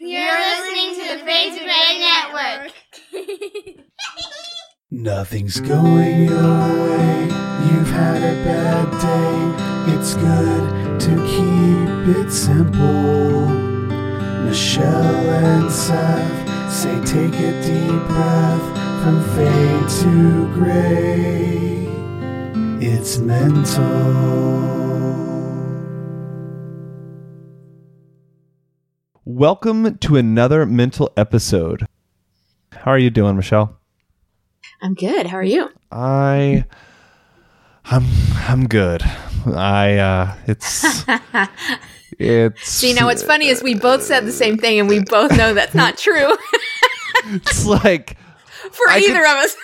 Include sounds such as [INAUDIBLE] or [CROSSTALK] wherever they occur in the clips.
You're listening to the Fade to Gray Network. [LAUGHS] Nothing's going your way. You've had a bad day. It's good to keep it simple. Michelle and Seth say take a deep breath from fade to gray. It's mental. Welcome to another mental episode. How are you doing, Michelle? I'm good. How are you? I I'm I'm good. I uh it's [LAUGHS] it's See, now what's funny is we both said the same thing, and we both know that's not true [LAUGHS] it's like for I either could- of us.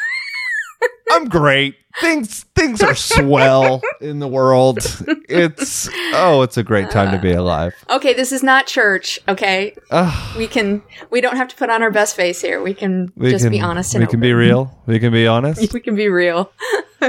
I'm great. Things things are swell in the world. It's oh, it's a great time to be alive. Uh, okay, this is not church. Okay, we can we don't have to put on our best face here. We can we just be honest. We And can be real. We can be honest. [LAUGHS] We can be real. [LAUGHS]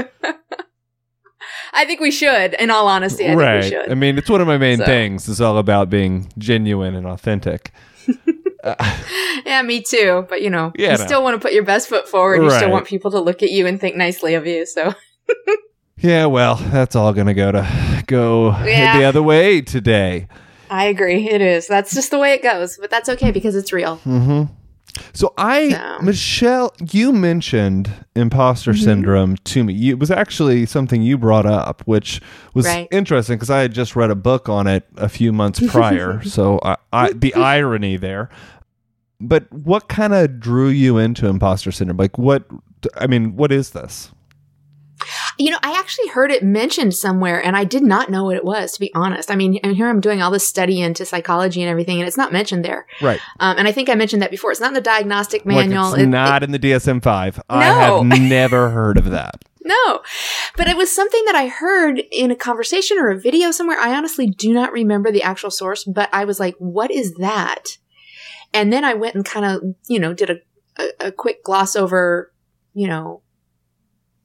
I think we should. In all honesty, I think right. we should. I mean, it's one of my main So. things. It's all about being genuine and authentic. [LAUGHS] [LAUGHS] yeah, me too. But you know, Yeah, you no. still want to put your best foot forward. You still want people to look at you and think nicely of you. So [LAUGHS] Yeah, well, that's all gonna go to go Yeah. the other way today. I agree. It is. That's just the way it goes. But that's okay because it's real. hmm So I, So. Michelle, you mentioned imposter Mm-hmm. syndrome to me. You, it was actually something you brought up, which was Right. interesting because I had just read a book on it a few months [LAUGHS] prior. so I, I, the irony there. But what kind of drew you into imposter syndrome? Like, what? I mean, what is this? You know, I actually heard it mentioned somewhere and I did not know what it was, to be honest. I mean, and here I'm doing all this study into psychology and everything, and it's not mentioned there. Right. Um, and I think I mentioned that before. It's not in the diagnostic manual. it's It- not in the DSM five. I have [LAUGHS] never heard of that. No, but it was something that I heard in a conversation or a video somewhere. I honestly do not remember the actual source, but I was like, what is that? And then I went and kind of, you know, did a, a, a quick gloss over, you know,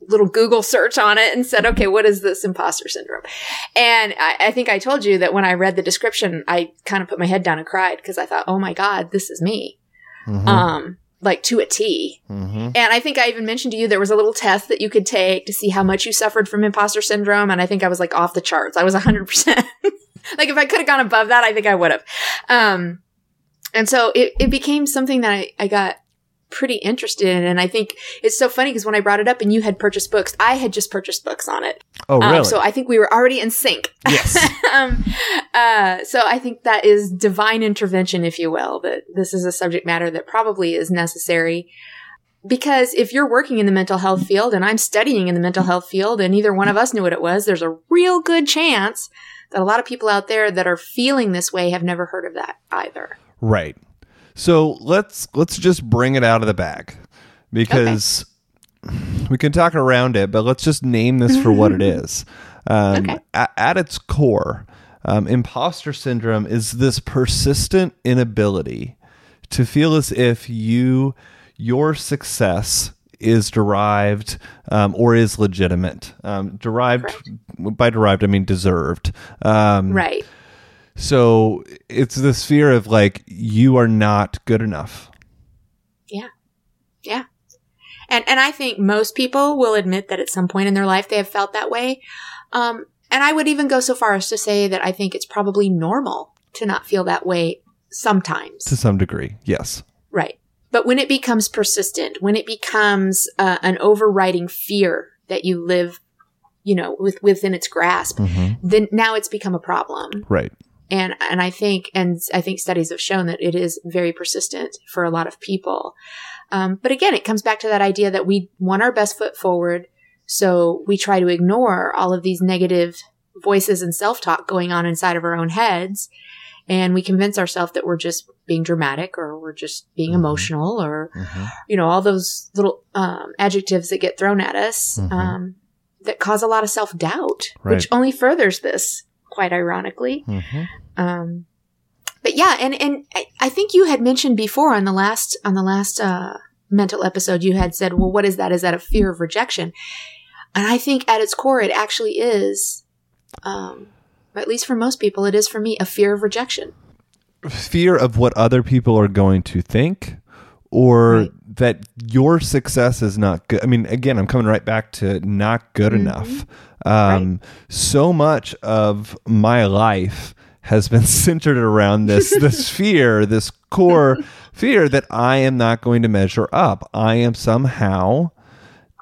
little Google search on it and said, okay, what is this imposter syndrome? And I, I think I told you that when I read the description, I kind of put my head down and cried because I thought, oh my God, this is me. Mhm. Um, like to a T. Mhm. And I think I even mentioned to you there was a little test that you could take to see how much you suffered from imposter syndrome. And I think I was like off the charts. I was 100%. [LAUGHS] like if I could have gone above that, I think I would have. Um, and so it, it became something that I, I got pretty interested in. And I think it's so funny because when I brought it up and you had purchased books, I had just purchased books on it. Oh, Um, really? so I think we were already in sync. yes. [LAUGHS] um, uh, so I think that is divine intervention, if you will, that this is a subject matter that probably is necessary. Because if you're working in the mental health field and I'm studying in the mental health field and neither one of us knew what it was, there's a real good chance that a lot of people out there that are feeling this way have never heard of that either. Right. So let's let's just bring it out of the bag because we can talk around it, but let's just name this for what it is. [LAUGHS] Um, Okay. a- at its core, um, imposter syndrome is this persistent inability to feel as if you your success is derived um, or is legitimate. Um, derived by derived, I mean deserved. Um, Right. So it's this fear of like you are not good enough. Yeah. Yeah. And and I think most people will admit that at some point in their life they have felt that way. Um, and I would even go so far as to say that I think it's probably normal to not feel that way sometimes. To some degree, yes. Right. But when it becomes persistent, when it becomes uh, an overriding fear that you live, you know, with, within its grasp, hmm then now it's become a problem. Right. And and I think and I think studies have shown that it is very persistent for a lot of people. Um, but again, it comes back to that idea that we want our best foot forward, so we try to ignore all of these negative voices and self talk going on inside of our own heads, and we convince ourselves that we're just being dramatic or we're just being Mhm. emotional or Mhm. you know all those little um, adjectives that get thrown at us Mhm. um, that cause a lot of self doubt, Right. which only furthers this. Quite ironically, Mhm. um, but yeah, and and I, I think you had mentioned before on the last on the last uh, mental episode, you had said, "Well, what is that? Is that a fear of rejection?" And I think at its core, it actually is. Um, at least for most people, it is for me a fear of rejection. fear of what other people are going to think or Right. That your success is not good. I mean, again, I'm coming right back to not good enough. Um, So much of my life has been [LAUGHS] centered around this this [LAUGHS] fear, this core [LAUGHS] fear that I am not going to measure up. I am somehow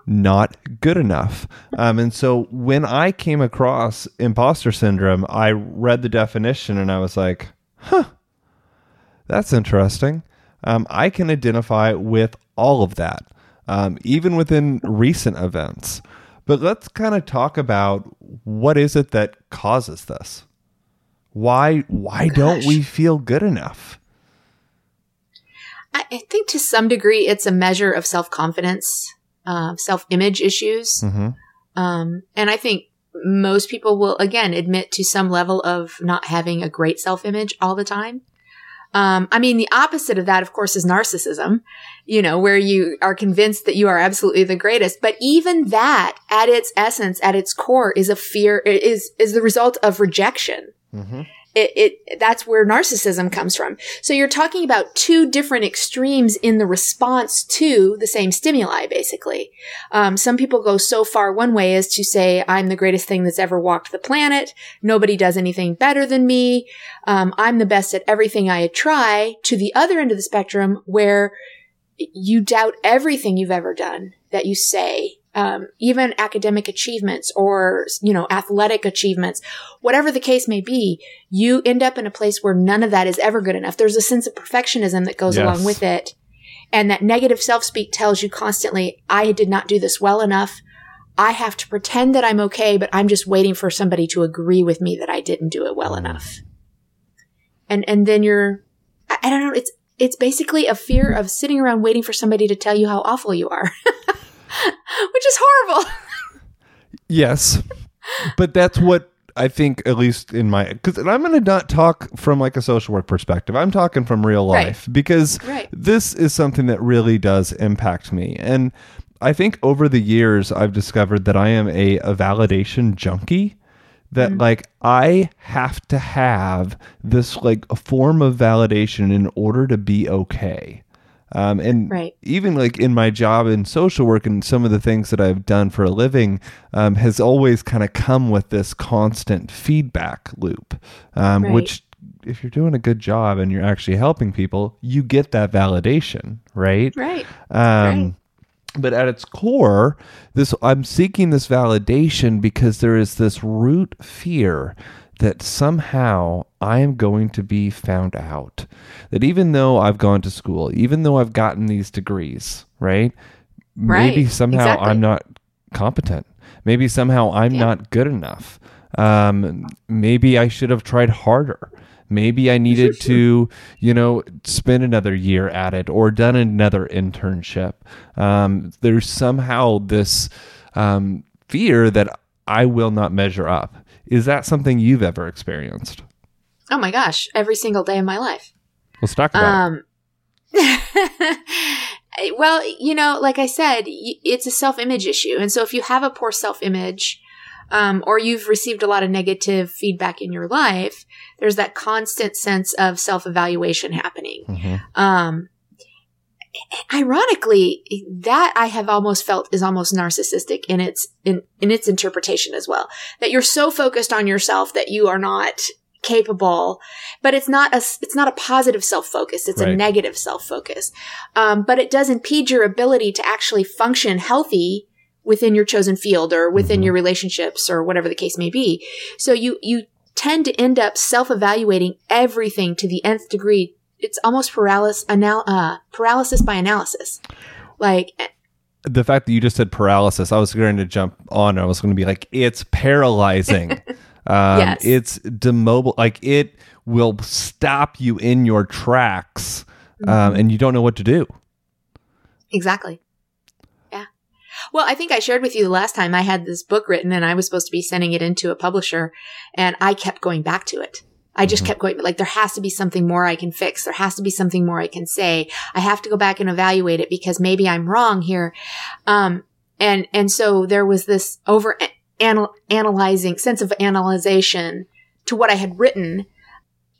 not good enough. Um, and so when I came across imposter syndrome, I read the definition and I was like, huh, that's interesting. Um, I can identify with all of that, um, even within recent events. But let's kind of talk about what is it that causes this? Why why don't we feel good enough? I, I think to some degree it's a measure of self confidence, uh, self image issues. Mhm. Um, and I think most people will again admit to some level of not having a great self image all the time. Um, I mean, the opposite of that, of course, is narcissism, you know, where you are convinced that you are absolutely the greatest. But even that, at its essence, at its core, is a fear, is, is the result of rejection it, it that's where narcissism comes from. So you're talking about two different extremes in the response to the same stimuli, basically. Um, some people go so far one way as to say, "I'm the greatest thing that's ever walked the planet. Nobody does anything better than me. Um, I'm the best at everything I try." To the other end of the spectrum, where you doubt everything you've ever done that you say. Um, even academic achievements or, you know, athletic achievements, whatever the case may be, you end up in a place where none of that is ever good enough. There's a sense of perfectionism that goes Yes. along with it. And that negative self speak tells you constantly, I did not do this well enough. I have to pretend that I'm okay, but I'm just waiting for somebody to agree with me that I didn't do it well enough. And, and then you're, I, I don't know, it's, it's basically a fear of sitting around waiting for somebody to tell you how awful you are, [LAUGHS] [LAUGHS] which is horrible. Yes, but that's what I think, at least in my, because I'm going to not talk from like a social work perspective. I'm talking from real Right. life because Right. this is something that really does impact me. And I think over the years, I've discovered that I am a, a validation junkie. That Mm. like I have to have this like a form of validation in order to be okay. Um, and Right. even like in my job in social work and some of the things that I've done for a living um, has always kind of come with this constant feedback loop, um, Right. which if you're doing a good job and you're actually helping people, you get that validation, right? Right. Um, But at its core, this I'm seeking this validation because there is this root fear that somehow I am going to be found out. That even though I've gone to school, even though I've gotten these degrees, right? right. Maybe somehow exactly. I'm not competent. Maybe somehow I'm Yeah. not good enough. Um, maybe I should have tried harder. Maybe I needed to, you know, spend another year at it or done another internship. Um, there's somehow this um, fear that I will not measure up. Is that something you've ever experienced? Oh my gosh, every single day of my life. Let's talk about Um, [LAUGHS] well, you know, like I said, it's a self image issue. And so if you have a poor self image, um, or you've received a lot of negative feedback in your life, there's that constant sense of self evaluation happening. it. Mhm. Um, ironically, that I have almost felt is almost narcissistic in its in, in its interpretation as well. That you're so focused on yourself that you are not capable, but it's not a it's not a positive self focus. It's a negative self focus. Um, but it does impede your ability to actually function healthy within your chosen field or within Mhm. your relationships or whatever the case may be. So you you tend to end up self evaluating everything to the nth degree. It's almost paralysis anal- uh, paralysis by analysis. Like The fact that you just said paralysis, I was going to jump on. I was going to be like, it's paralyzing. [LAUGHS] um, Yes. It's demobil. Like it will stop you in your tracks, um, and you don't know what to do. Exactly. Yeah. Well, I think I shared with you the last time I had this book written and I was supposed to be sending it into a publisher and I kept going back to it. I just kept going, like, there has to be something more I can fix. There has to be something more I can say. I have to go back and evaluate it because maybe I'm wrong here. Um, and, and so there was this over anal- analyzing sense of analyzation to what I had written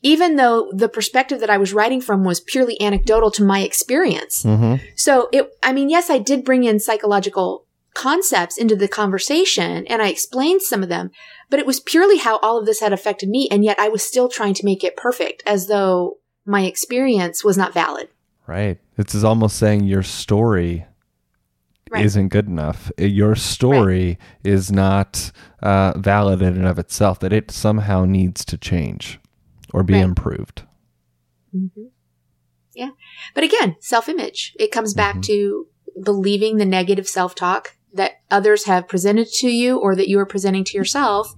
even though the perspective that I was writing from was purely anecdotal to my experience. Mm-hmm. So it, I mean, yes, I did bring in psychological concepts into the conversation and I explained some of them, but it was purely how all of this had affected me. And yet I was still trying to make it perfect as though my experience was not valid. Right. It's almost saying your story Right. isn't good enough. Your story is not uh, valid in and of itself, that it somehow needs to change or be Right. improved. hmm Yeah. But again, self image. It comes back Mhm. to believing the negative self talk that others have presented to you or that you are presenting to yourself.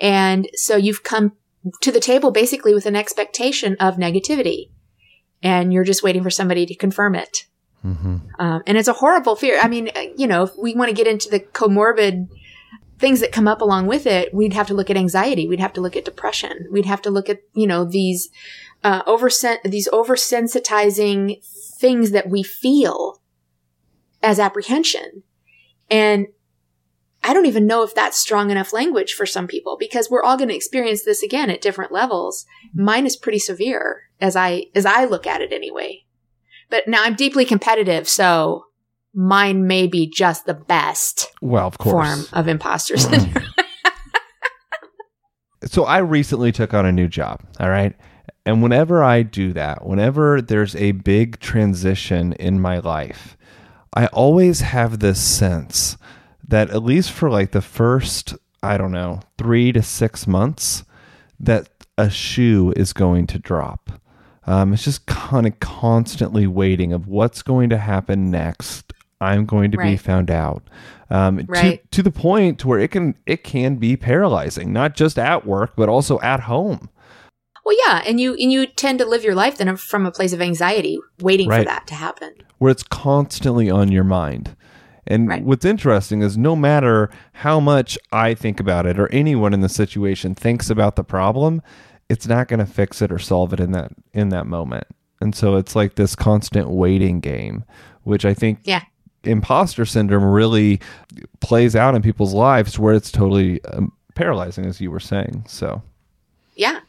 And so you've come to the table basically with an expectation of negativity. And you're just waiting for somebody to confirm it. Mm-hmm. Um, and it's a horrible fear. I mean, uh, you know, if we want to get into the comorbid things that come up along with it, we'd have to look at anxiety. We'd have to look at depression. We'd have to look at, you know, these, uh, oversen- these oversensitizing things that we feel as apprehension. And I don't even know if that's strong enough language for some people because we're all going to experience this again at different levels. Mm-hmm. Mine is pretty severe as I, as I look at it anyway. But now I'm deeply competitive, so mine may be just the best Well, of course. form of imposter syndrome. [LAUGHS] so I recently took on a new job, all right? And whenever I do that, whenever there's a big transition in my life, I always have this sense that at least for like the first, I don't know, 3 to 6 months that a shoe is going to drop. Um, it's just kind of constantly waiting of what's going to happen next. I'm going to be found out. Um, Right. to, to the point where it can it can be paralyzing, not just at work but also at home. Well, yeah, and you and you tend to live your life then from a place of anxiety, waiting for that to happen. where it's constantly on your mind. And Right. what's interesting is no matter how much I think about it or anyone in the situation thinks about the problem, it's not going to fix it or solve it in that in that moment. And so it's like this constant waiting game, which I think Yeah. imposter syndrome really plays out in people's lives where it's totally um, paralyzing as you were saying. So, Yeah.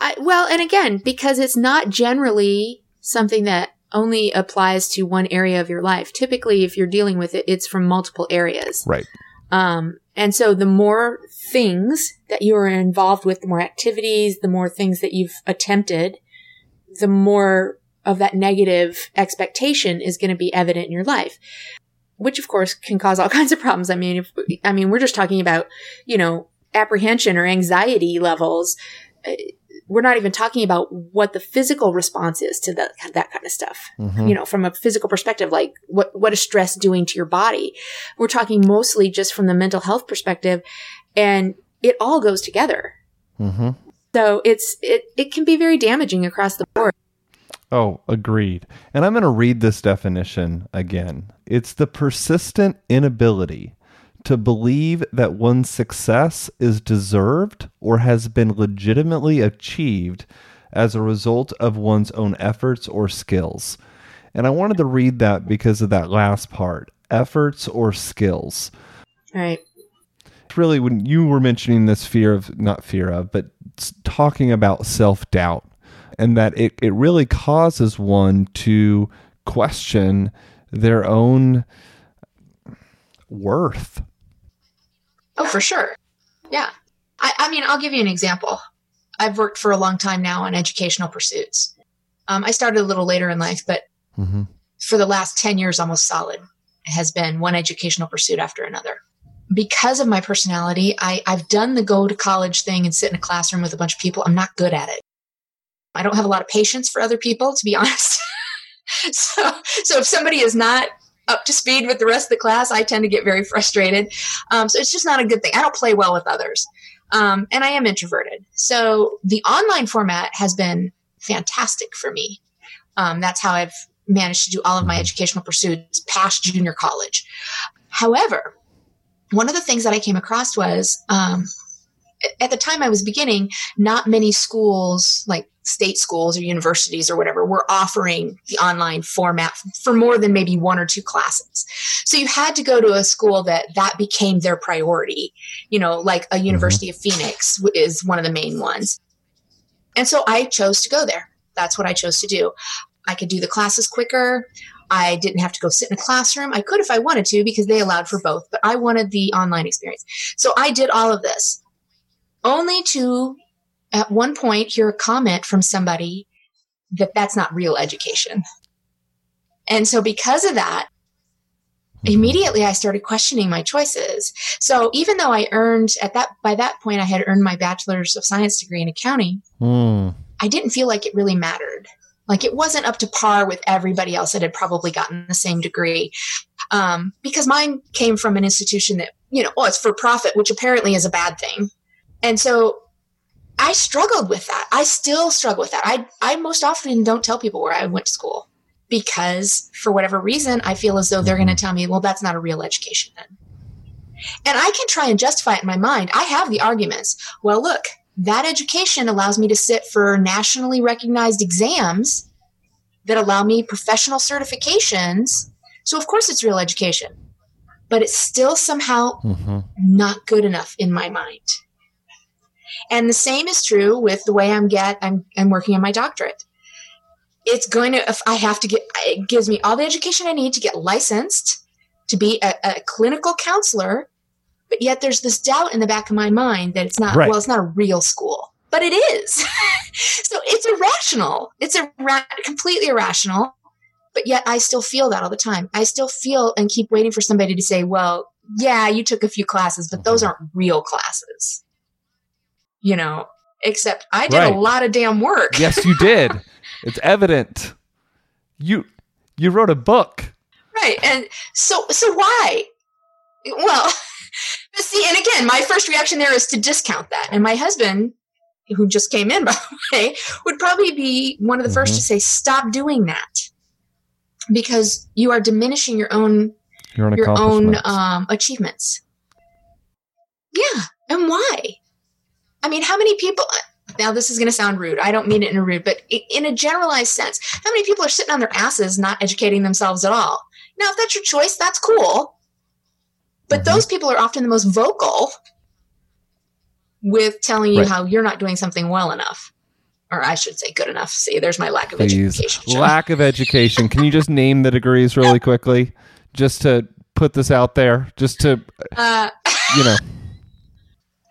I, well, and again, because it's not generally something that only applies to one area of your life. Typically, if you're dealing with it, it's from multiple areas. right. Um, and so the more things that you are involved with, the more activities, the more things that you've attempted, the more of that negative expectation is going to be evident in your life, which of course can cause all [LAUGHS] kinds of problems. I mean, if, I mean, we're just talking about, you know, apprehension or anxiety levels. We're not even talking about what the physical response is to that, that kind of stuff Mhm. you know, from a physical perspective, like what, what is stress doing to your body? We're talking mostly just from the mental health perspective and it all goes together. Mhm. So it's, it, it can be very damaging across the board. Oh, agreed. And I'm going to read this definition again. It's the persistent inability to believe that one's success is deserved or has been legitimately achieved as a result of one's own efforts or skills. And I wanted to read that because of that last part efforts or skills. Right. Really, when you were mentioning this fear of, not fear of, but talking about self doubt, and that it, it really causes one to question their own worth. Oh, for sure. Yeah. I, I mean, I'll give you an example. I've worked for a long time now on educational pursuits. Um, I started a little later in life, but hmm for the last 10 years, almost solid, has been one educational pursuit after another. Because of my personality, I, I've done the go to college thing and sit in a classroom with a bunch of people. I'm not good at it. I don't have a lot of patience for other people, to be [LAUGHS] honest. so, so if somebody is not up to speed with the rest of the class, I tend to get very frustrated. Um, so it's just not a good thing. I don't play well with others. Um, and I am introverted. So the online format has been fantastic for me. Um, that's how I've managed to do all of my educational pursuits past junior college. However, one of the things that I came across was um, at the time I was beginning, not many schools, like state schools or universities or whatever, were offering the online format for more than maybe one or two classes. So you had to go to a school that that became their priority. You know, like a mm-hmm. University of Phoenix is one of the main ones. And so I chose to go there. That's what I chose to do. I could do the classes quicker. I didn't have to go sit in a classroom. I could if I wanted to because they allowed for both, but I wanted the online experience. So I did all of this only to at one point hear a comment from somebody that that's not real education. And so because of that, immediately I started questioning my choices. So even though I earned at that by that point I had earned my bachelor's of science degree in accounting, Hmm. I didn't feel like it really mattered. Like it wasn't up to par with everybody else that had probably gotten the same degree. Um, because mine came from an institution that, you know, oh, it's for profit, which apparently is a bad thing. And so I struggled with that. I still struggle with that. I, I most often don't tell people where I went to school because for whatever reason, I feel as though they're going to tell me, well, that's not a real education then. And I can try and justify it in my mind. I have the arguments. Well, look, that education allows me to sit for nationally recognized exams that allow me professional certifications. So, of course, it's real education, but it's still somehow Mhm. not good enough in my mind. And the same is true with the way I'm get I'm, I'm working on my doctorate. It's going to if I have to get it gives me all the education I need to get licensed to be a, a clinical counselor, but yet there's this doubt in the back of my mind that it's not Right. well, it's not a real school, but it is. [LAUGHS] so it's irrational. It's irra- completely irrational. But yet I still feel that all the time. I still feel and keep waiting for somebody to say, well, yeah, you took a few classes, but those mm-hmm. aren't real classes. You know, except I did Right. a lot of damn work. Yes, you [LAUGHS] did. it's evident. You you wrote a book. Right. And so so why? Well, [LAUGHS] but see, and again, my first reaction there is to discount that. And my husband, who just came in [LAUGHS] by the way, would probably be one of the 1st Mhm. to say, stop doing that. Because you are diminishing your own Your own your own um, achievements. Yeah, and why? I mean, how many people? Now, this is going to sound rude. I don't mean it in a rude, but in a generalized sense, how many people are sitting on their asses not educating themselves at all? Now, if that's your choice, that's cool. But Mhm. those people are often the most vocal with telling you Right. how you're not doing something well enough. Or I should say good enough. See, there's my lack of Please. education. Sean. Lack of education. Can you just name the degrees really quickly? Just to put this out there. Just to uh, you know. [LAUGHS]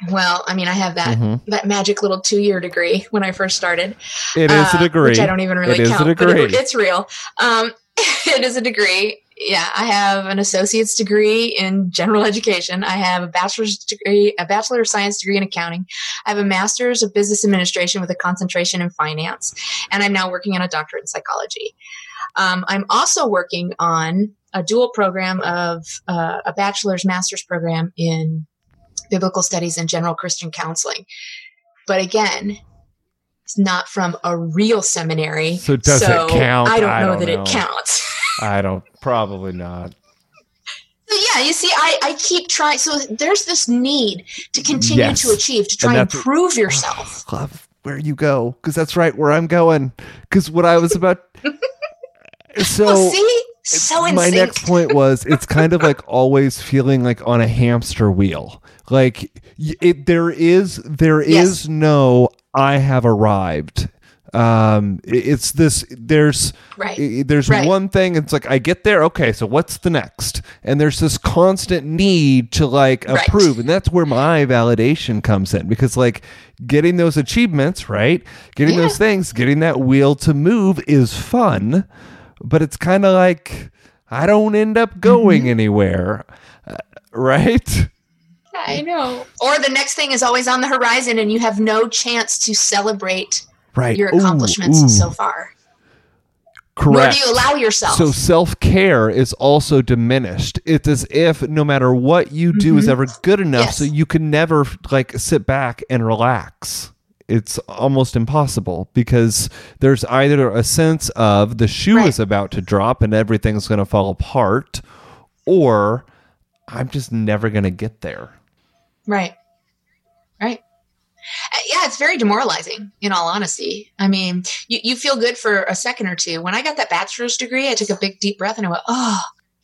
well, I mean, I have that mhm. that magic little two year degree when I first started. It is a uh, degree. which I don't even really It is a count. but degree. it- it's real. Um, [LAUGHS] it is a degree. Yeah, I have an associate's degree in general education. I have a bachelor's degree, a bachelor of science degree in accounting. I have a master's of business administration with a concentration in finance, and I'm now working on a doctorate in psychology. Um, I'm also working on a dual program of uh, a bachelor's master's program in biblical studies and general Christian counseling. But again, it's not from a real seminary. So does it count? I don't I know don't that know. it counts. [LAUGHS] I don't probably not. So yeah, you see, I, I keep trying. So there's this need to continue Yes. to achieve, to try And and, prove oh, yourself. Love where you go because that's right where I'm going. Because what I was about. [LAUGHS] so well, see, so in my next point was it's [LAUGHS] kind of like always feeling like on a hamster wheel like it there is there is Yes. no i have arrived um it's this there's right. there's Right. one thing it's like i get there okay so what's the next and there's this constant need to like Right. approve and that's where my validation comes in because like getting those achievements right getting Yeah. those things getting that wheel to move is fun but it's kind of like i don't end up going Mm-hmm. anywhere uh, right I know. Or the next thing is always on the horizon, and you have no chance to celebrate right your accomplishments ooh, so far. correct Nor do you allow yourself. So self care is also diminished. It's as if no matter what you do is Mhm. ever good enough, Yes. so you can never like sit back and relax. It's almost impossible because there's either a sense of the shoe Right. is about to drop and everything's going to fall apart, or I'm just never going to get there. Right. Right. Uh, Yeah, it's very demoralizing, in all honesty. I mean, you, you feel good for a second or two. When I got that bachelor's degree, I took a big, deep breath and I went, oh,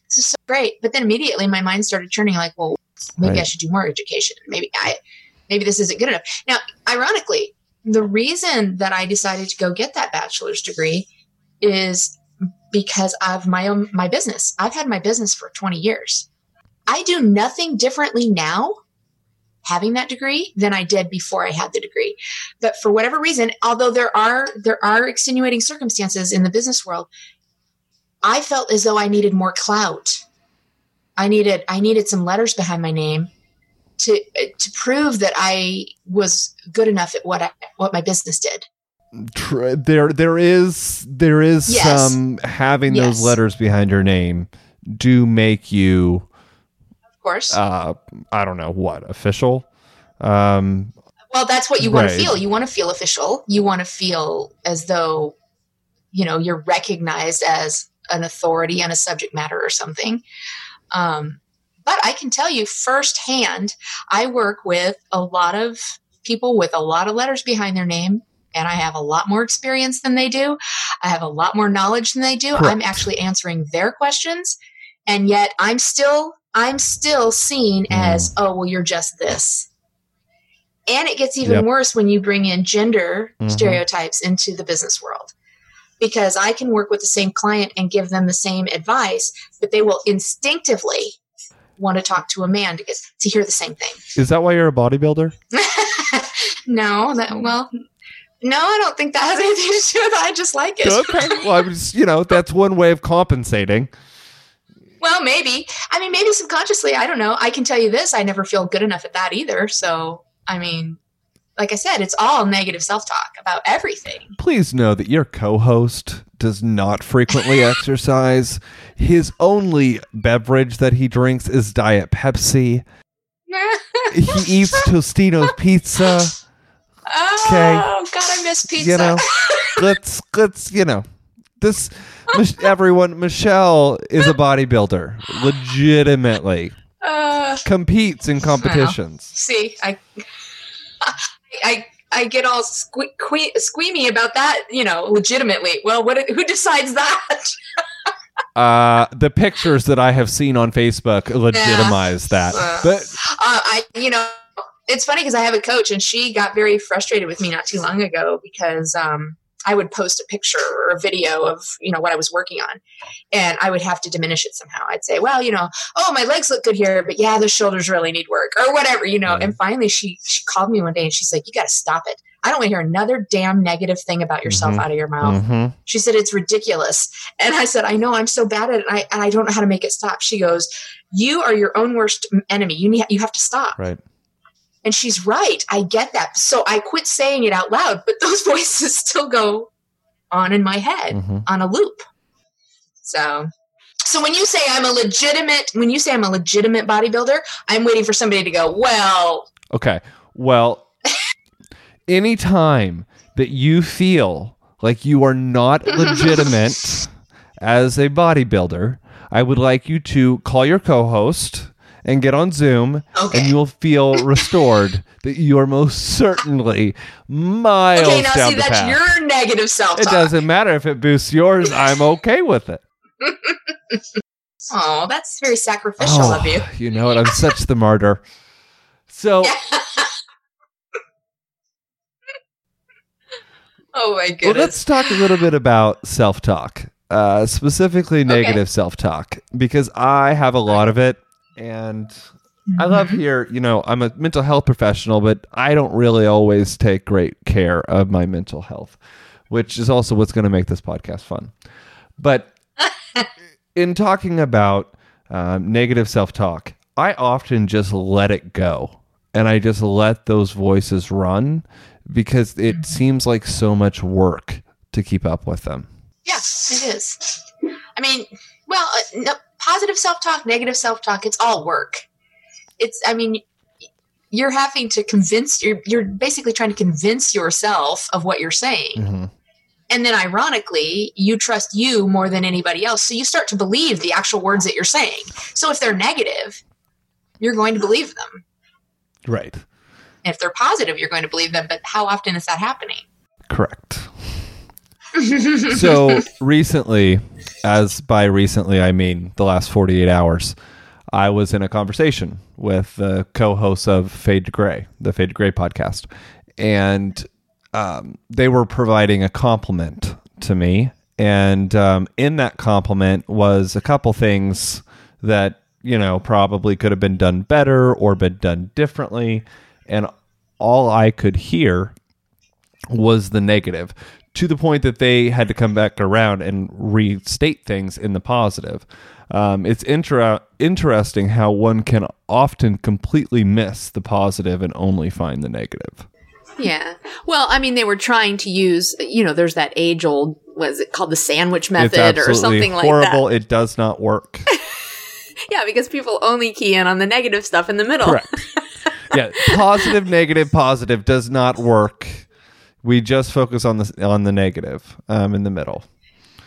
this is so great. But then immediately my mind started turning like, well, maybe I should do more education. Maybe I, maybe this isn't good enough. Now, ironically, the reason that I decided to go get that bachelor's degree is because of my own my business. I've had my business for 20 years. I do nothing differently now having that degree than I did before I had the degree. But for whatever reason, although there are there are extenuating circumstances in the business world, I felt as though I needed more clout. I needed I needed some letters behind my name to to prove that I was good enough at what I, what my business did. There there is there is Yes. some having Yes. those letters behind your name do make you Of course. uh I don't know what official um well, that's what you want right. to feel. You want to feel official. You want to feel as though you know you're recognized as an authority on a subject matter or something. Um, but I can tell you firsthand, I work with a lot of people with a lot of letters behind their name, and I have a lot more experience than they do. I have a lot more knowledge than they do. Correct. I'm actually answering their questions, and yet I'm still I'm still seen as oh well you're just this. And it gets even Yep. worse when you bring in gender Mhm. stereotypes into the business world. Because I can work with the same client and give them the same advice, but they will instinctively want to talk to a man to get to hear the same thing. is that why you're a bodybuilder? [LAUGHS] no, that oh. well, no, I don't think that has anything to do with it. I just like it. okay. Well, I was, you know, that's one way of compensating. Well, maybe. I mean, maybe subconsciously. I don't know. I can tell you this: I never feel good enough at that either. So, I mean, like I said, it's all negative self-talk about everything. Please know that your co-host does not frequently [LAUGHS] exercise. His only beverage that he drinks is Diet Pepsi. [LAUGHS] He eats Totino's pizza. Oh God, I miss pizza. You know, [LAUGHS] let's let's you know this. Everyone, Michelle is a bodybuilder, legitimately Uh, competes in competitions. see, I, I, I get all sque- que- squeamy about that. You know, legitimately. Well, what? Who decides that? [LAUGHS] Uh, the pictures that I have seen on Facebook legitimize that. Uh, But uh, I, you know, it's funny because I have a coach and she got very frustrated with me not too long ago because um, I would post a picture or a video of, you know, what I was working on and I would have to diminish it somehow. I'd say, well, you know, oh, my legs look good here, but yeah, the shoulders really need work or whatever, you know. Mhm. And finally she, she called me one day and she's like, you got to stop it. I don't want to hear another damn negative thing about yourself Mhm. out of your mouth. Mhm. She said, It's ridiculous. And I said, I know, I'm so bad at it, and I, and I don't know how to make it stop. She goes, You are your own worst enemy. You, need, you have to stop. right. And she's right. I get that. So I quit saying it out loud, but [LAUGHS] those voices still go on in my head Mhm. on a loop. So. So when you say I'm a legitimate, when you say I'm a legitimate bodybuilder, I'm waiting for somebody to go, well, Okay. Well, [LAUGHS] anytime that you feel like you are not [LAUGHS] legitimate as a bodybuilder, I would like you to call your co-host and get on Zoom, Okay. and you will feel restored [LAUGHS] that you are most certainly miles okay, now down see, the that's path. your negative self it doesn't matter if it boosts yours. I'm okay with it. [LAUGHS] Oh, that's very sacrificial Oh, of you. You know what? I'm such the martyr. So. [LAUGHS] Oh my Well, goodness. let's talk a little bit about self talk, uh, specifically negative self talk, because I have a lot of it. And I love Mm-hmm. here, you know, I'm a mental health professional, but I don't really always take great care of my mental health, which is also what's going to make this podcast fun. But [LAUGHS] in talking about um, negative self talk, I often just let it go and I just let those voices run because it seems like so much work to keep up with them. Yeah, it is. I mean, well, uh, no, positive self talk, negative self talk, it's all work. It's, I mean, you're having to convince, you're, you're basically trying to convince yourself of what you're saying. Mhm. And then ironically, you trust you more than anybody else. So you start to believe the actual words that you're saying. So if they're negative, you're going to believe them. Right. And if they're positive, you're going to believe them. But how often is that happening? Correct. So recently, as by recently, I mean the last 48 hours, I was in a conversation with the co host of Fade to Gray, the Fade to Gray podcast. And um, they were providing a compliment to me, and um, in that compliment was a couple things that you know probably could have been done better or been done differently, and all I could hear was the negative to the point that they had to come back around and restate things in the positive. Um, it's inter- interesting how one can often completely miss the positive and only find the negative. Yeah. Well, I mean, they were trying to use, you know, there's that age old, was it called the sandwich method or something like that? horrible. It does not work. [LAUGHS] Yeah, because people only key in on the negative stuff in the middle. Correct. [LAUGHS] yeah, positive, negative, positive does not work. We just focus on the on the negative um, in the middle.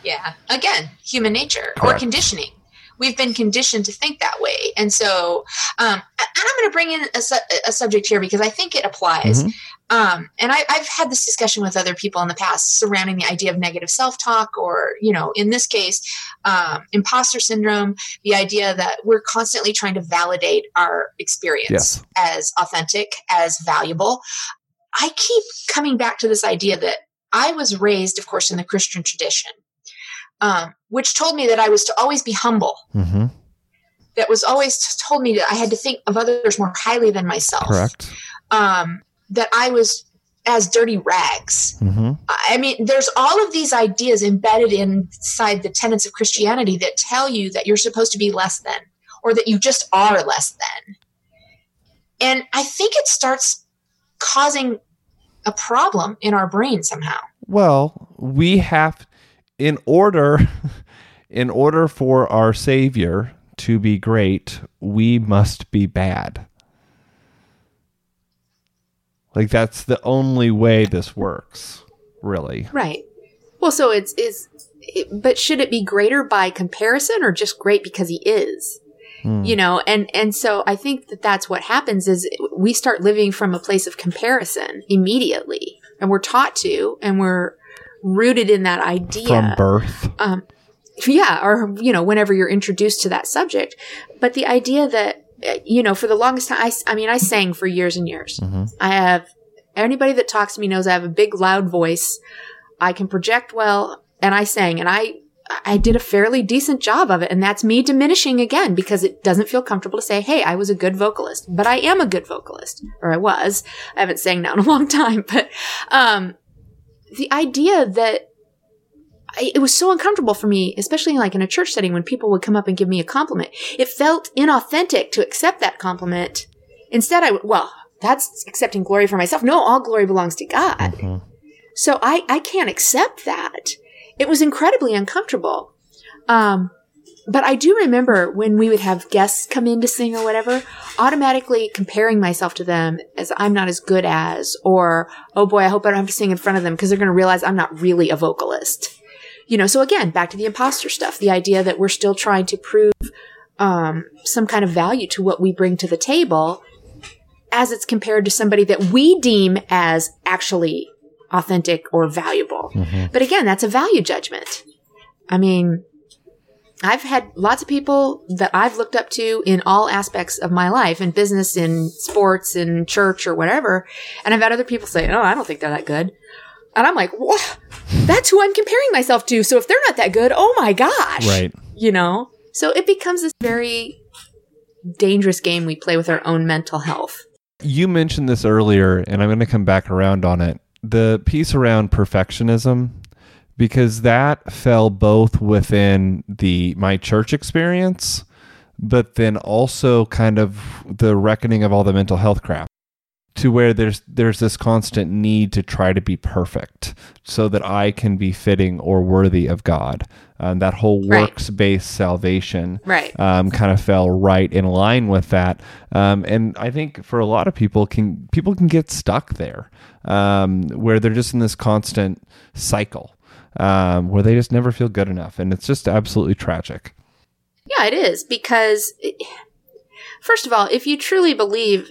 Yeah. Again, human nature or conditioning. We've been conditioned to think that way. And so, um, and I'm going to bring in a, su- a subject here because I think it applies. Mhm. Um, and I, I've had this discussion with other people in the past surrounding the idea of negative self talk, or, you know, in this case, um, imposter syndrome, the idea that we're constantly trying to validate our experience Yes. as authentic, as valuable. I keep coming back to this idea that I was raised, of course, in the Christian tradition, um, which told me that I was to always be humble. Mm-hmm. That was always told me that I had to think of others more highly than myself. Correct. Um, that I was as dirty rags. Mm-hmm. I mean, there's all of these ideas embedded inside the tenets of Christianity that tell you that you're supposed to be less than, or that you just are less than. And I think it starts causing a problem in our brain somehow. Well, we have in order [LAUGHS] in order for our savior to be great, we must be bad. Like that's the only way this works, really. Right. Well, so it's is, it, but should it be greater by comparison or just great because he is? You know, and and so I think that that's what happens is we start living from a place of comparison immediately, and we're taught to, and we're rooted in that idea From birth. um, yeah, or you know, whenever you're introduced to that subject. But the idea that you know, for the longest time, I, I mean, I sang for years and years. Mhm. I have anybody that talks to me knows I have a big, loud voice. I can project well, and I sang, and I I did a fairly decent job of it, and that's me diminishing again because it doesn't feel comfortable to say, "Hey, I was a good vocalist," but I am a good vocalist, or I was. I haven't sang now in a long time, but um, the idea that I, it was so uncomfortable for me, especially like in a church setting when people would come up and give me a compliment. It felt inauthentic to accept that compliment. Instead, I would, well, that's accepting glory for myself. No, all glory belongs to God. Mhm. So I, I can't accept that. It was incredibly uncomfortable. Um, but I do remember when we would have guests come in to sing or whatever, automatically comparing myself to them as I'm not as good as, or, oh boy, I hope I don't have to sing in front of them because they're going to realize I'm not really a vocalist. You know, so again, back to the imposter stuff, the idea that we're still trying to prove, um, some kind of value to what we bring to the table as it's compared to somebody that we deem as actually authentic or valuable. Mhm. But again, that's a value judgment. I mean, I've had lots of people that I've looked up to in all aspects of my life, in business, in sports, in church, or whatever. And I've had other people say, Oh, I don't think they're that good. And I'm like, What? That's who I'm comparing myself to. So if they're not that good, oh my gosh. Right. You know? So it becomes this very dangerous game we play with our own mental health. You mentioned this earlier, and I'm going to come back around on it. The piece around perfectionism, because that fell both within the my church experience, but then also kind of the reckoning of all the mental health crap. To where there's there's this constant need to try to be perfect, so that I can be fitting or worthy of God. Um, that whole works based salvation Right. um, kind of fell right in line with that. Um, and I think for a lot of people, can people can get stuck there, um, where they're just in this constant cycle, um, where they just never feel good enough, and it's just absolutely tragic. Yeah, it is because first of all, if you truly believe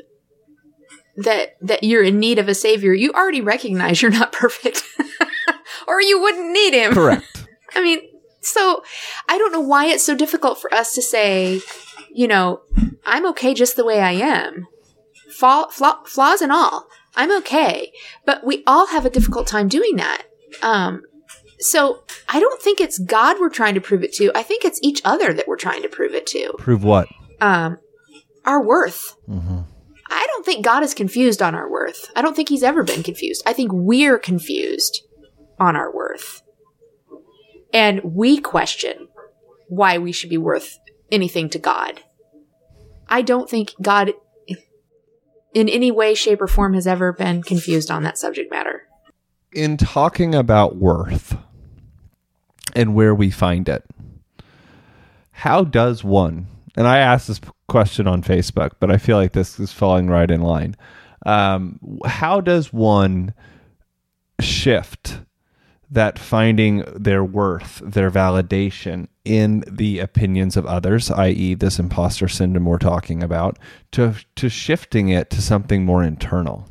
that that you're in need of a savior, you already recognize you're not [LAUGHS] perfect. [LAUGHS] or you wouldn't need him. Correct. [LAUGHS] I mean, so I don't know why it's so difficult for us to say, you know, I'm okay just the way I am. Flaw- flaws and all. I'm okay. But we all have a difficult time doing that. Um, so I don't think it's God we're trying to prove it to. I think it's each other that we're trying to prove it to. Prove what? Um, our worth. Mm-hmm. I don't think God is confused on our worth. I don't think he's ever been confused. I think we're confused on our worth. And we question why we should be worth anything to God. I don't think God in any way, shape, or form has ever been confused on that subject matter. In talking about worth and where we find it, how does one, and I asked this question on Facebook, but I feel like this is falling right in line. Um, how does one shift that finding their worth, their validation in the opinions of others, i.e., this imposter syndrome we're talking about, to to shifting it to something more internal?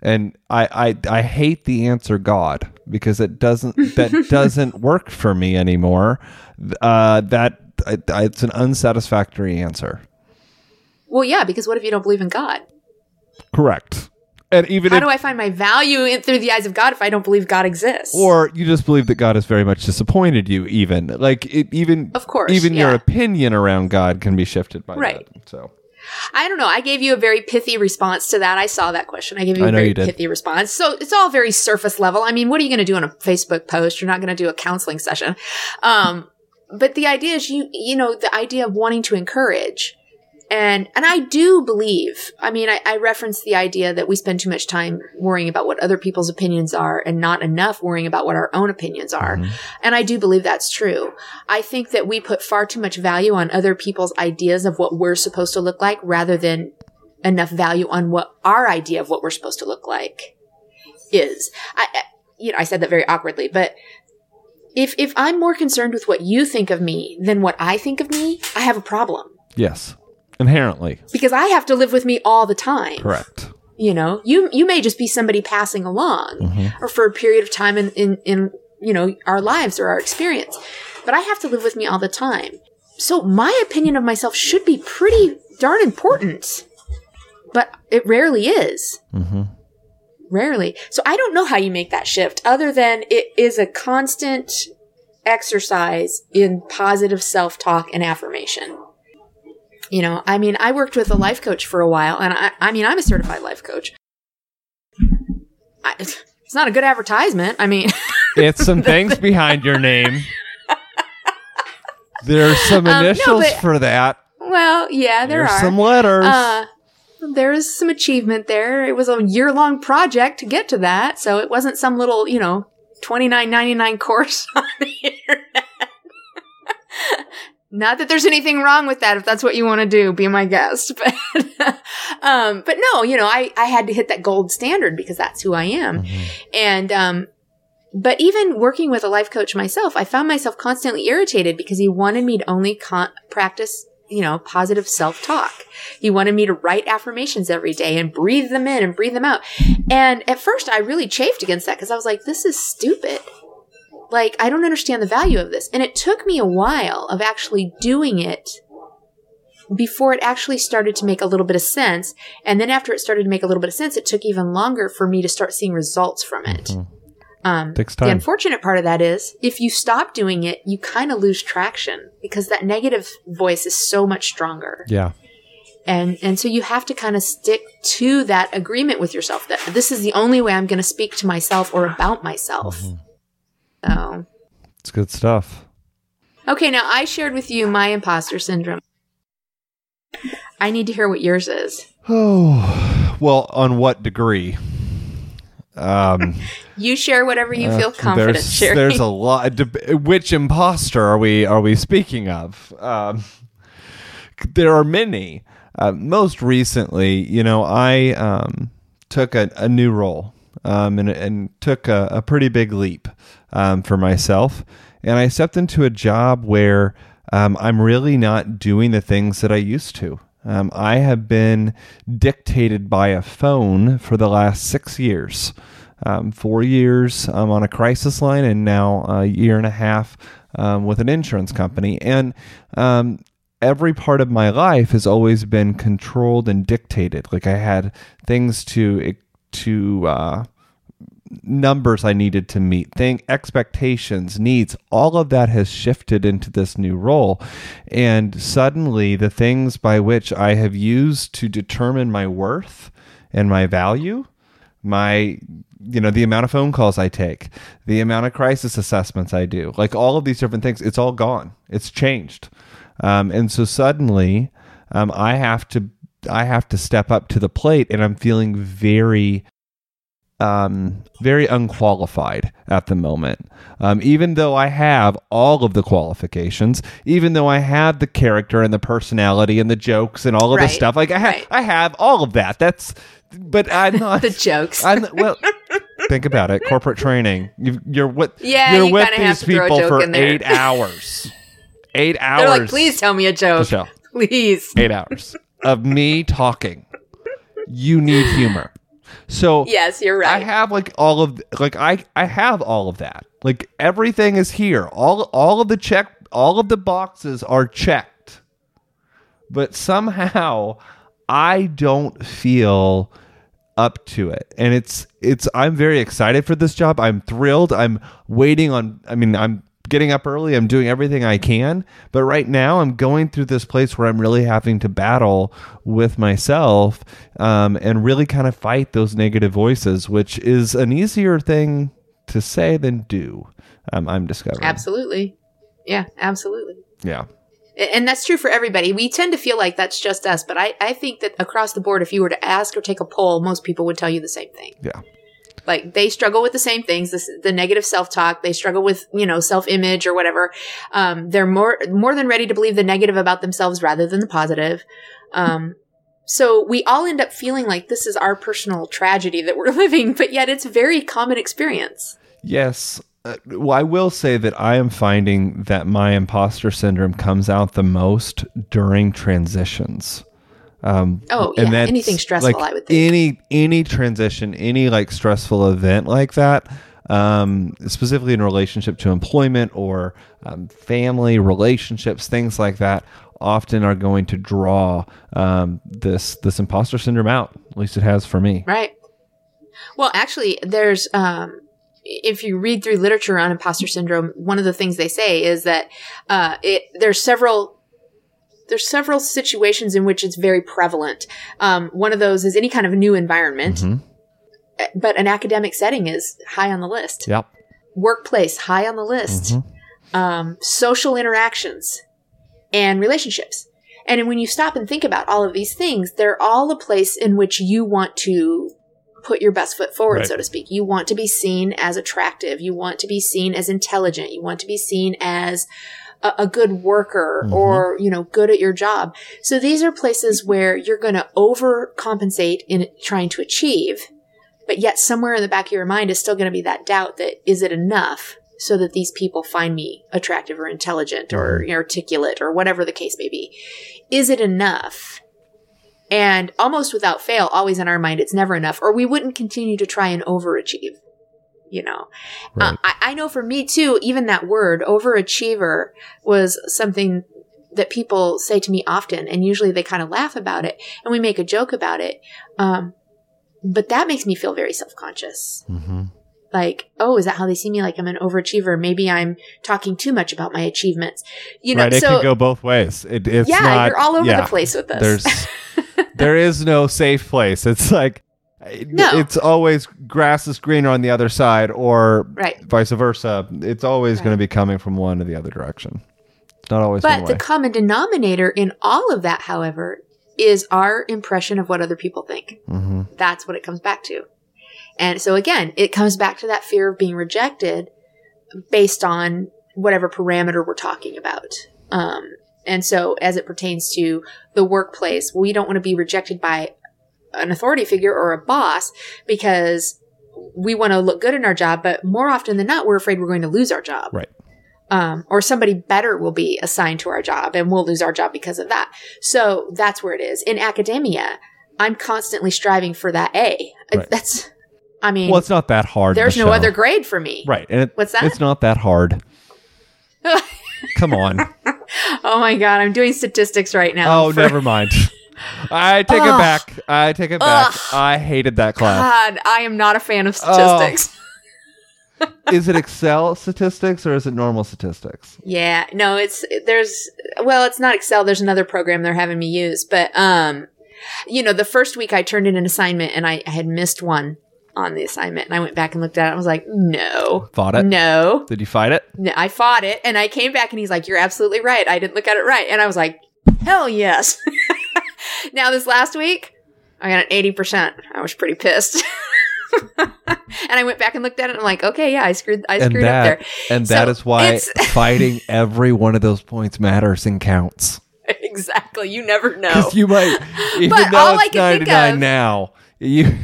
And I, I I hate the answer God because it doesn't that [LAUGHS] doesn't work for me anymore. Uh, that it's an unsatisfactory answer. Well, yeah, because what if you don't believe in God? Correct. And even How if, do I find my value in, through the eyes of God if I don't believe God exists? or you just believe that God has very much disappointed you, even like it, even Of course, even your opinion around God can be shifted by Right. that. So I don't know. I gave you a very pithy response to that. I saw that question. I gave you I a very you pithy response. So it's all very surface level. I mean, what are you going to do on a Facebook post? You're not going to do a counseling session. Um, but the idea is you, you know, the idea of wanting to encourage. And, and I do believe, I mean, I, I referenced the idea that we spend too much time worrying about what other people's opinions are and not enough worrying about what our own opinions are. Mm-hmm. And I do believe that's true. I think that we put far too much value on other people's ideas of what we're supposed to look like rather than enough value on what our idea of what we're supposed to look like is. I, I you know, I said that very awkwardly, but if if I'm more concerned with what you think of me than what I think of me, I have a problem yes, inherently because I have to live with me all the time. correct. You know, you you may just be somebody passing along Mm-hmm. or for a period of time in, in in you know our lives or our experience, but I have to live with me all the time. So my opinion of myself should be pretty darn important, but it rarely is. Mm-hmm. Rarely. So I don't know how you make that shift other than it is a constant exercise in positive self talk and affirmation. You know, I mean, I worked with a life coach for a while, and I, I mean, I'm a certified life coach. I, [LAUGHS] it's not a good advertisement. I mean, [LAUGHS] It's some things behind your name. There's some Um, no, initials but- for that. well, yeah, there There's are. some letters. Uh, there is some achievement there. It was a year long project to get to that, so it wasn't some little, you know, twenty nine ninety nine course [LAUGHS] on the internet. [LAUGHS] Not that there's anything wrong with that. If that's what you want to do, be my guest. [LAUGHS] But, um, but no, you know, I, I had to hit that gold standard because that's who I am. And, um, but even working with a life coach myself, I found myself constantly irritated because he wanted me to only con- practice, you know, positive self talk. He wanted me to write affirmations every day and breathe them in and breathe them out. And at first I really chafed against that because I was like, this is stupid. Like, I don't understand the value of this. And it took me a while of actually doing it before it actually started to make a little bit of sense. And then after it started to make a little bit of sense, it took even longer for me to start seeing results from it. Mm-hmm. Um, Takes the unfortunate part of that is if you stop doing it, you kind of lose traction because that negative voice is so much stronger. yeah. And, and so you have to kind of stick to that agreement with yourself that this is the only way I'm going to speak to myself or about myself. So, It's good stuff. okay. Now I shared with you my imposter syndrome. I need to hear what yours is. Oh, [SIGHS] well, on what degree? Um, [LAUGHS] You share whatever you feel uh, confident there's, sharing. There's a lot. Which imposter are we are we speaking of? Um, there are many. Uh, most recently, you know, I um, took a, a new role um, and, and took a, a pretty big leap um, for myself. And I stepped into a job where um, I'm really not doing the things that I used to. Um, I have been dictated by a phone for the last six years. Um, four years um, on a crisis line, and now a year and a half um, with an insurance company. And um, every part of my life has always been controlled and dictated. Like I had things to to uh, numbers I needed to meet, thing expectations, needs, all of that has shifted into this new role. And suddenly the things by which I have used to determine my worth and my value, my you know the amount of phone calls I take, the amount of crisis assessments I do, like all of these different things, it's all gone. It's changed, um, and so suddenly um, I have to I have to step up to the plate, and I'm feeling very um, very unqualified at the moment. Um, even though I have all of the qualifications, even though I have the character and the personality and the jokes and all of Right. the stuff, like I have, Right. I have all of that. That's, but I'm [LAUGHS] not the jokes. I'm well. [LAUGHS] think about it. Corporate training. You, you're with. Yeah, you're you with these people for eight hours. [LAUGHS] Eight hours. They're like, please tell me a joke. Michelle, Please. eight hours of me talking. You need humor. So Yes, you're right. I have like all of like I I have all of that. Like everything is here. All all of the check all of the boxes are checked. But somehow I don't feel up to it. And it's it's I'm very excited for this job. I'm thrilled. I'm waiting on I mean I'm getting up early. I'm doing everything I can, but right now I'm going through this place where I'm really having to battle with myself um, and really kind of fight those negative voices, which is an easier thing to say than do. Um, I'm discovering. absolutely. Yeah, absolutely. Yeah. And that's true for everybody. We tend to feel like that's just us, but I, I think that across the board, if you were to ask or take a poll, most people would tell you the same thing. Yeah. Like they struggle with the same things, this, the negative self-talk. They struggle with, you know, self-image or whatever. Um, they're more, more than ready to believe the negative about themselves rather than the positive. Um, so we all end up feeling like this is our personal tragedy that we're [LAUGHS] living, but yet it's a very common experience. Yes. Well, I will say that I am finding that my imposter syndrome comes out the most during transitions. Um, Oh, and yeah. Anything stressful, like, I would think. Any any transition, any like stressful event like that, um, specifically in relationship to employment or um, family relationships, things like that, often are going to draw um, this this imposter syndrome out. At least it has for me. Right. Well, actually, there's, um, if you read through literature on imposter syndrome, one of the things they say is that uh, it there's several there's several situations in which it's very prevalent. Um, one of those is any kind of new environment, Mhm. but an academic setting is high on the list. Yep. Workplace high on the list. Mhm. Um, social interactions and relationships. And when you stop and think about all of these things, they're all a place in which you want to put your best foot forward, Right. so to speak. You want to be seen as attractive. You want to be seen as intelligent. You want to be seen as a, a good worker Mhm. or, you know, good at your job. So these are places where you're going to overcompensate in trying to achieve, but yet somewhere in the back of your mind is still going to be that doubt that is it enough so that these people find me attractive or intelligent or articulate or whatever the case may be? Is it enough? And almost without fail, always in our mind, it's never enough, or we wouldn't continue to try and overachieve. You know, Right. uh, I, I know for me too, even that word overachiever was something that people say to me often, and usually they kind of laugh about it and we make a joke about it. Um, but that makes me feel very self conscious. Mhm. Like, oh, is that how they see me? Like I'm an overachiever. Maybe I'm talking too much about my achievements. You know, right. It so could go both ways. It, it's yeah, not, you're all over yeah. the place with this. There's [LAUGHS] there is no safe place. It's like No. it's always grass is greener on the other side, or Right. vice versa. It's always Right. going to be coming from one or the other direction. It's not always But the common denominator in all of that, however, is our impression of what other people think. hmm That's what it comes back to. And so again, it comes back to that fear of being rejected based on whatever parameter we're talking about. Um, and so as it pertains to the workplace, we don't want to be rejected by an authority figure or a boss because we want to look good in our job, but more often than not, we're afraid we're going to lose our job. Right. Um, or somebody better will be assigned to our job and we'll lose our job because of that. So that's where it is. In academia, I'm constantly striving for that A. Right. [LAUGHS] That's, I mean, Well, it's not that hard. there's no other grade for me. Right, and it, What's that? It's not that hard. [LAUGHS] Come on. [LAUGHS] Oh my god, I'm doing statistics right now. Oh, for- never mind. I take it back. I take it back. Ugh. I hated that class. God, I am not a fan of Oh. statistics. [LAUGHS] is it Excel statistics or is it normal statistics? Yeah, no, it's there's well, it's not Excel. There's another program they're having me use, but um, you know, the first week I turned in an assignment and I, I had missed one on the assignment, and I went back and looked at it. and I was like, no, Fought it? no, Did you fight it? no. I fought it, and I came back and he's like, you're absolutely right. I didn't look at it right, and I was like, hell yes. [LAUGHS] now this last week, I got an eighty percent. I was pretty pissed. [LAUGHS] and I went back and looked at it and I'm like, okay, yeah, I screwed I screwed up there. and So that is why [LAUGHS] fighting every one of those points matters and counts. exactly. You never know. You might, even But though all I it's can think 99 of- now, you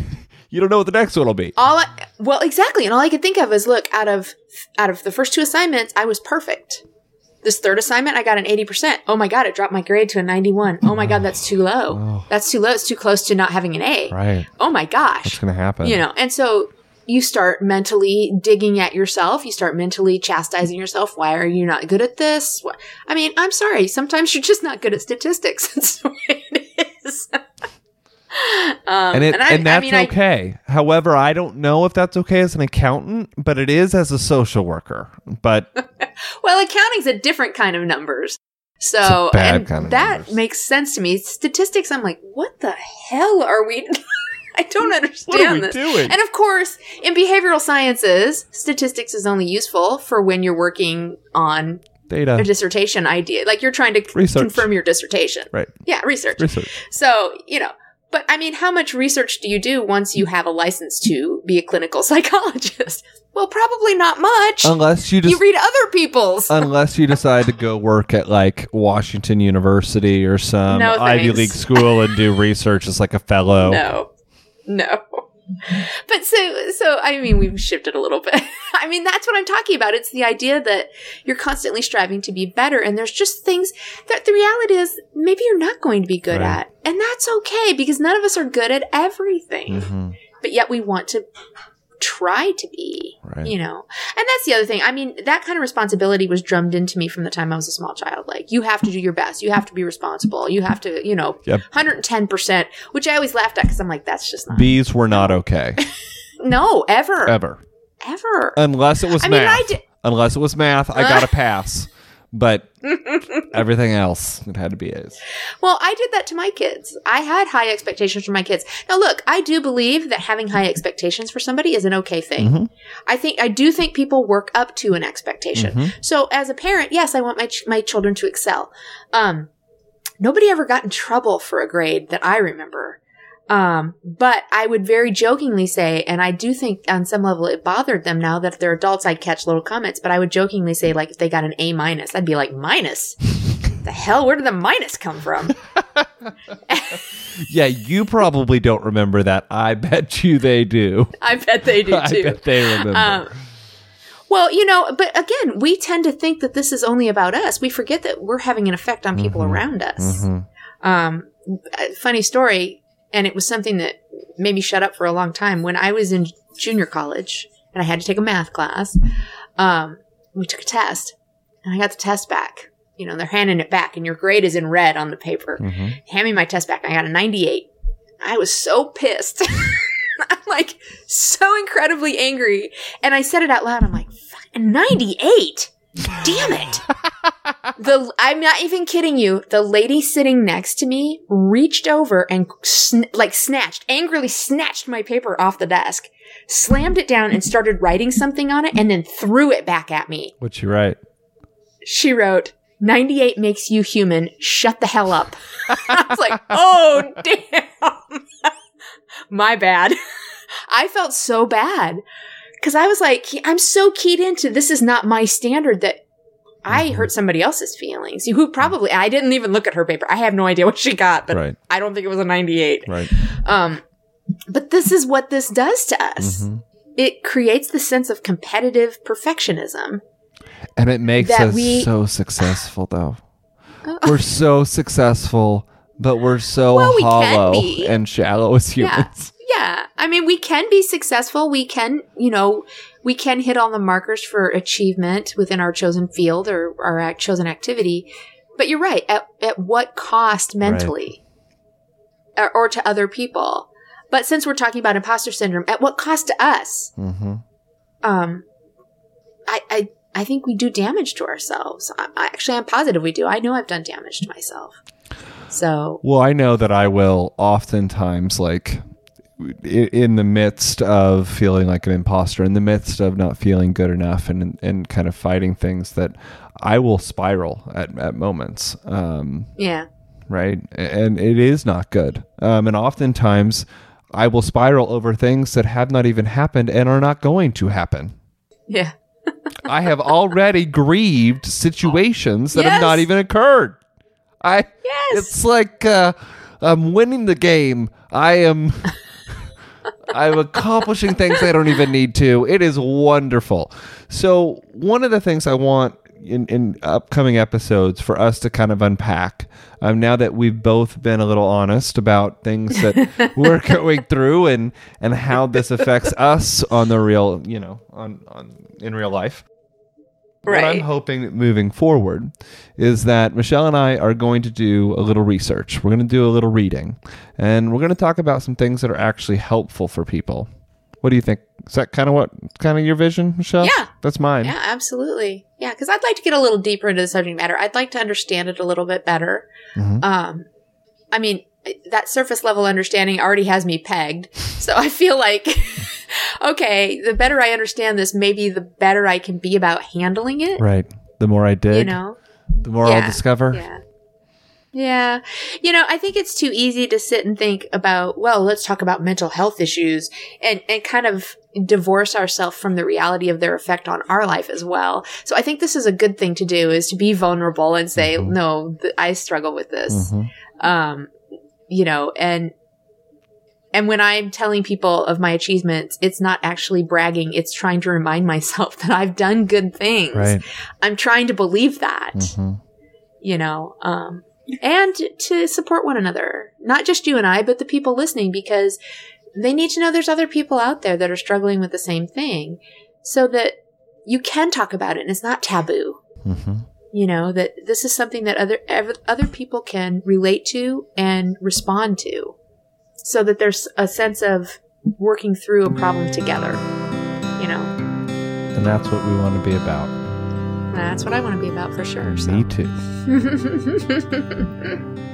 you don't know what the next one will be. all I, well exactly. And all i could think of is look out of out of the first two assignments i was perfect. This third assignment i got an 80% oh my god it dropped my grade to a 91 oh my god that's too low. Oh. that's too low. It's too close to not having an a. Right. oh my gosh, What's to happen? you know and so you start mentally digging at yourself. You start mentally chastising yourself. Why are you not good at this? I mean i'm sorry. Sometimes you're just not good at statistics. [LAUGHS] That's the way it is [LAUGHS] [LAUGHS] um, and it and, I, that's I mean, I, okay. However, I don't know if that's okay as an accountant, but it is as a social worker. But [LAUGHS] Well, accounting's a different kind of numbers. So It's a bad and kind of that numbers. makes sense to me. Statistics, I'm like, what the hell are we? [LAUGHS] I don't understand what are we this. doing? And of course, in behavioral sciences, statistics is only useful for when you're working on Data a dissertation idea. Like you're trying to Research. confirm your dissertation. Right. Yeah, research. research. So, you know, but I mean, how much research do you do once you have a license to be a clinical [LAUGHS] psychologist? Well, probably not much. Unless you just you read other people's. unless you decide to go work at like Washington University or some No, Ivy. League school and do research as like a fellow. No, no. [LAUGHS] But so, so I mean, we've shifted a little bit. [LAUGHS] I mean, that's what I'm talking about. It's the idea that you're constantly striving to be better, and there's just things that the reality is maybe you're not going to be good Right. at, and that's okay because none of us are good at everything. Mhm. But yet we want to try to be, Right. you know. And that's the other thing. I mean, that kind of responsibility was drummed into me from the time I was a small child. Like, you have to do your best. You have to be responsible. You have to, you know, Yep. 110%, which I always laughed at because I'm like, that's just not. Were not okay [LAUGHS] no, ever. ever, Ever. unless it was I mean, math. I did. Unless it was math, I got a [LAUGHS] pass. But [LAUGHS] everything else, it had to be A's. Well, I did that to my kids. I had high expectations for my kids. Now, look, I do believe that having high expectations for somebody is an okay thing. Mhm. I think I do think people work up to an expectation. Mhm. So, as a parent, yes, I want my ch- my children to excel. Um, nobody ever got in trouble for a grade that I remember. Um, but I would very jokingly say, and I do think on some level it bothered them now that they're adults, I'd catch little comments, but I would jokingly say, like, if they got an A minus, I'd be like, minus? the hell? Where did the minus come from? [LAUGHS] Yeah, you probably don't remember that. I bet you they do. I bet they do [LAUGHS] too. I bet they remember. Um, well, you know, but again, we tend to think that this is only about us. We forget that we're having an effect on people Mhm. around us. Mhm. Um, funny story, and it was something that made me shut up for a long time. When I was in junior college and I had to take a math class, um, we took a test, and I got the test back. You know, they're handing it back, and your grade is in red on the paper. Mhm. Hand me my test back. I got a 98. I was so pissed. [LAUGHS] I'm like so incredibly angry. And I said it out loud. I'm like, "Fuck, 98? Damn it. the I'm not even kidding you. The lady sitting next to me reached over and sn- like snatched, angrily snatched my paper off the desk, slammed it down and started writing something on it and then threw it back at me. What'd she write? She wrote, 98 makes you human. Shut the hell up. [LAUGHS] I was like, oh, damn. [LAUGHS] My bad. [LAUGHS] I felt so bad because I was like, I'm so keyed into this is not my standard that I Mhm. hurt somebody else's feelings. Who probably, I didn't even look at her paper. I have no idea what she got, but right, I don't think it was a 98. right. Um, but this is what this does to us. Mhm. It creates the sense of competitive perfectionism. And it makes us we- so successful, though. [SIGHS] We're so successful, but we're so Well, we hollow and shallow as humans. [LAUGHS] Yeah. I mean, we can be successful. We can, you know, we can hit all the markers for achievement within our chosen field or our act- chosen activity. but you're right. At at what cost mentally, or, or to other people? But since we're talking about imposter syndrome, at what cost to us? Mm-hmm. Um, I I I think we do damage to ourselves. I actually, I'm positive we do. I know I've done damage to myself. So Well, I know that I will oftentimes like in the midst of feeling like an imposter, in the midst of not feeling good enough, and and kind of fighting things that I will spiral at at moments. Um, yeah, right? And it is not good. Um, and oftentimes, I will spiral over things that have not even happened and are not going to happen. yeah, I have already grieved situations that have not even occurred. I Yes. it's like uh, I'm winning the game. I am [LAUGHS] I'm accomplishing things I don't even need to. It is wonderful. So one of the things I want in, in upcoming episodes for us to kind of unpack, um, now that we've both been a little honest about things that [LAUGHS] we're going through and and how this affects us on the real, you know, on on in real life. What I'm hoping moving forward is that Michelle and I are going to do a little research. We're going to do a little reading, and we're going to talk about some things that are actually helpful for people. What do you think? Is that kind of what kind of your vision, Michelle? Yeah. that's mine. yeah, absolutely. Yeah, because I'd like to get a little deeper into the subject matter. I'd like to understand it a little bit better. Mhm. Um, I mean, that surface level understanding already has me pegged. So I feel like, [LAUGHS] okay, the better I understand this, maybe the better I can be about handling it. Right. The more I dig, You know? the more I'll discover. Yeah. Yeah. You know, I think it's too easy to sit and think about, well, let's talk about mental health issues and, and kind of divorce ourselves from the reality of their effect on our life as well. So I think this is a good thing to do is to be vulnerable and say, Mhm. no, th- I struggle with this. Mhm. Um, you know, and, and when I'm telling people of my achievements, it's not actually bragging. It's trying to remind myself [LAUGHS] that I've done good things. Right. I'm trying to believe that Mhm. you know, um, and to support one another, not just you and I, but the people listening, because they need to know there's other people out there that are struggling with the same thing so that you can talk about it and it's not taboo. Mhm. You know, that this is something that other, other people can relate to and respond to so that there's a sense of working through a problem together, you know. And that's what we want to be about. That's what I want to be about for sure. So. Me too. [LAUGHS]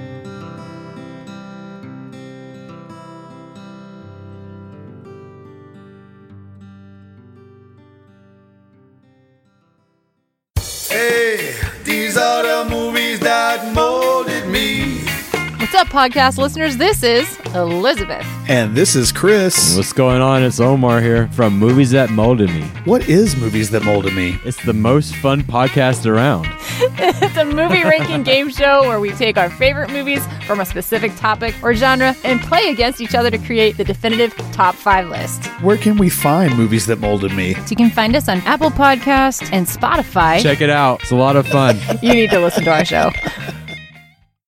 up, podcast listeners? This is Elizabeth. And this is Chris. What's going on? It's Omar here from Movies That Molded Me. What is Movies That Molded Me? It's the most fun podcast around. [LAUGHS] It's a movie ranking game show where we take our favorite movies from a specific topic or genre and play against each other to create the definitive top five list. Where can we find Movies That Molded Me? So you can find us on Apple Podcast and Spotify. Check it out. It's a lot of fun. [LAUGHS] You need to listen to our show.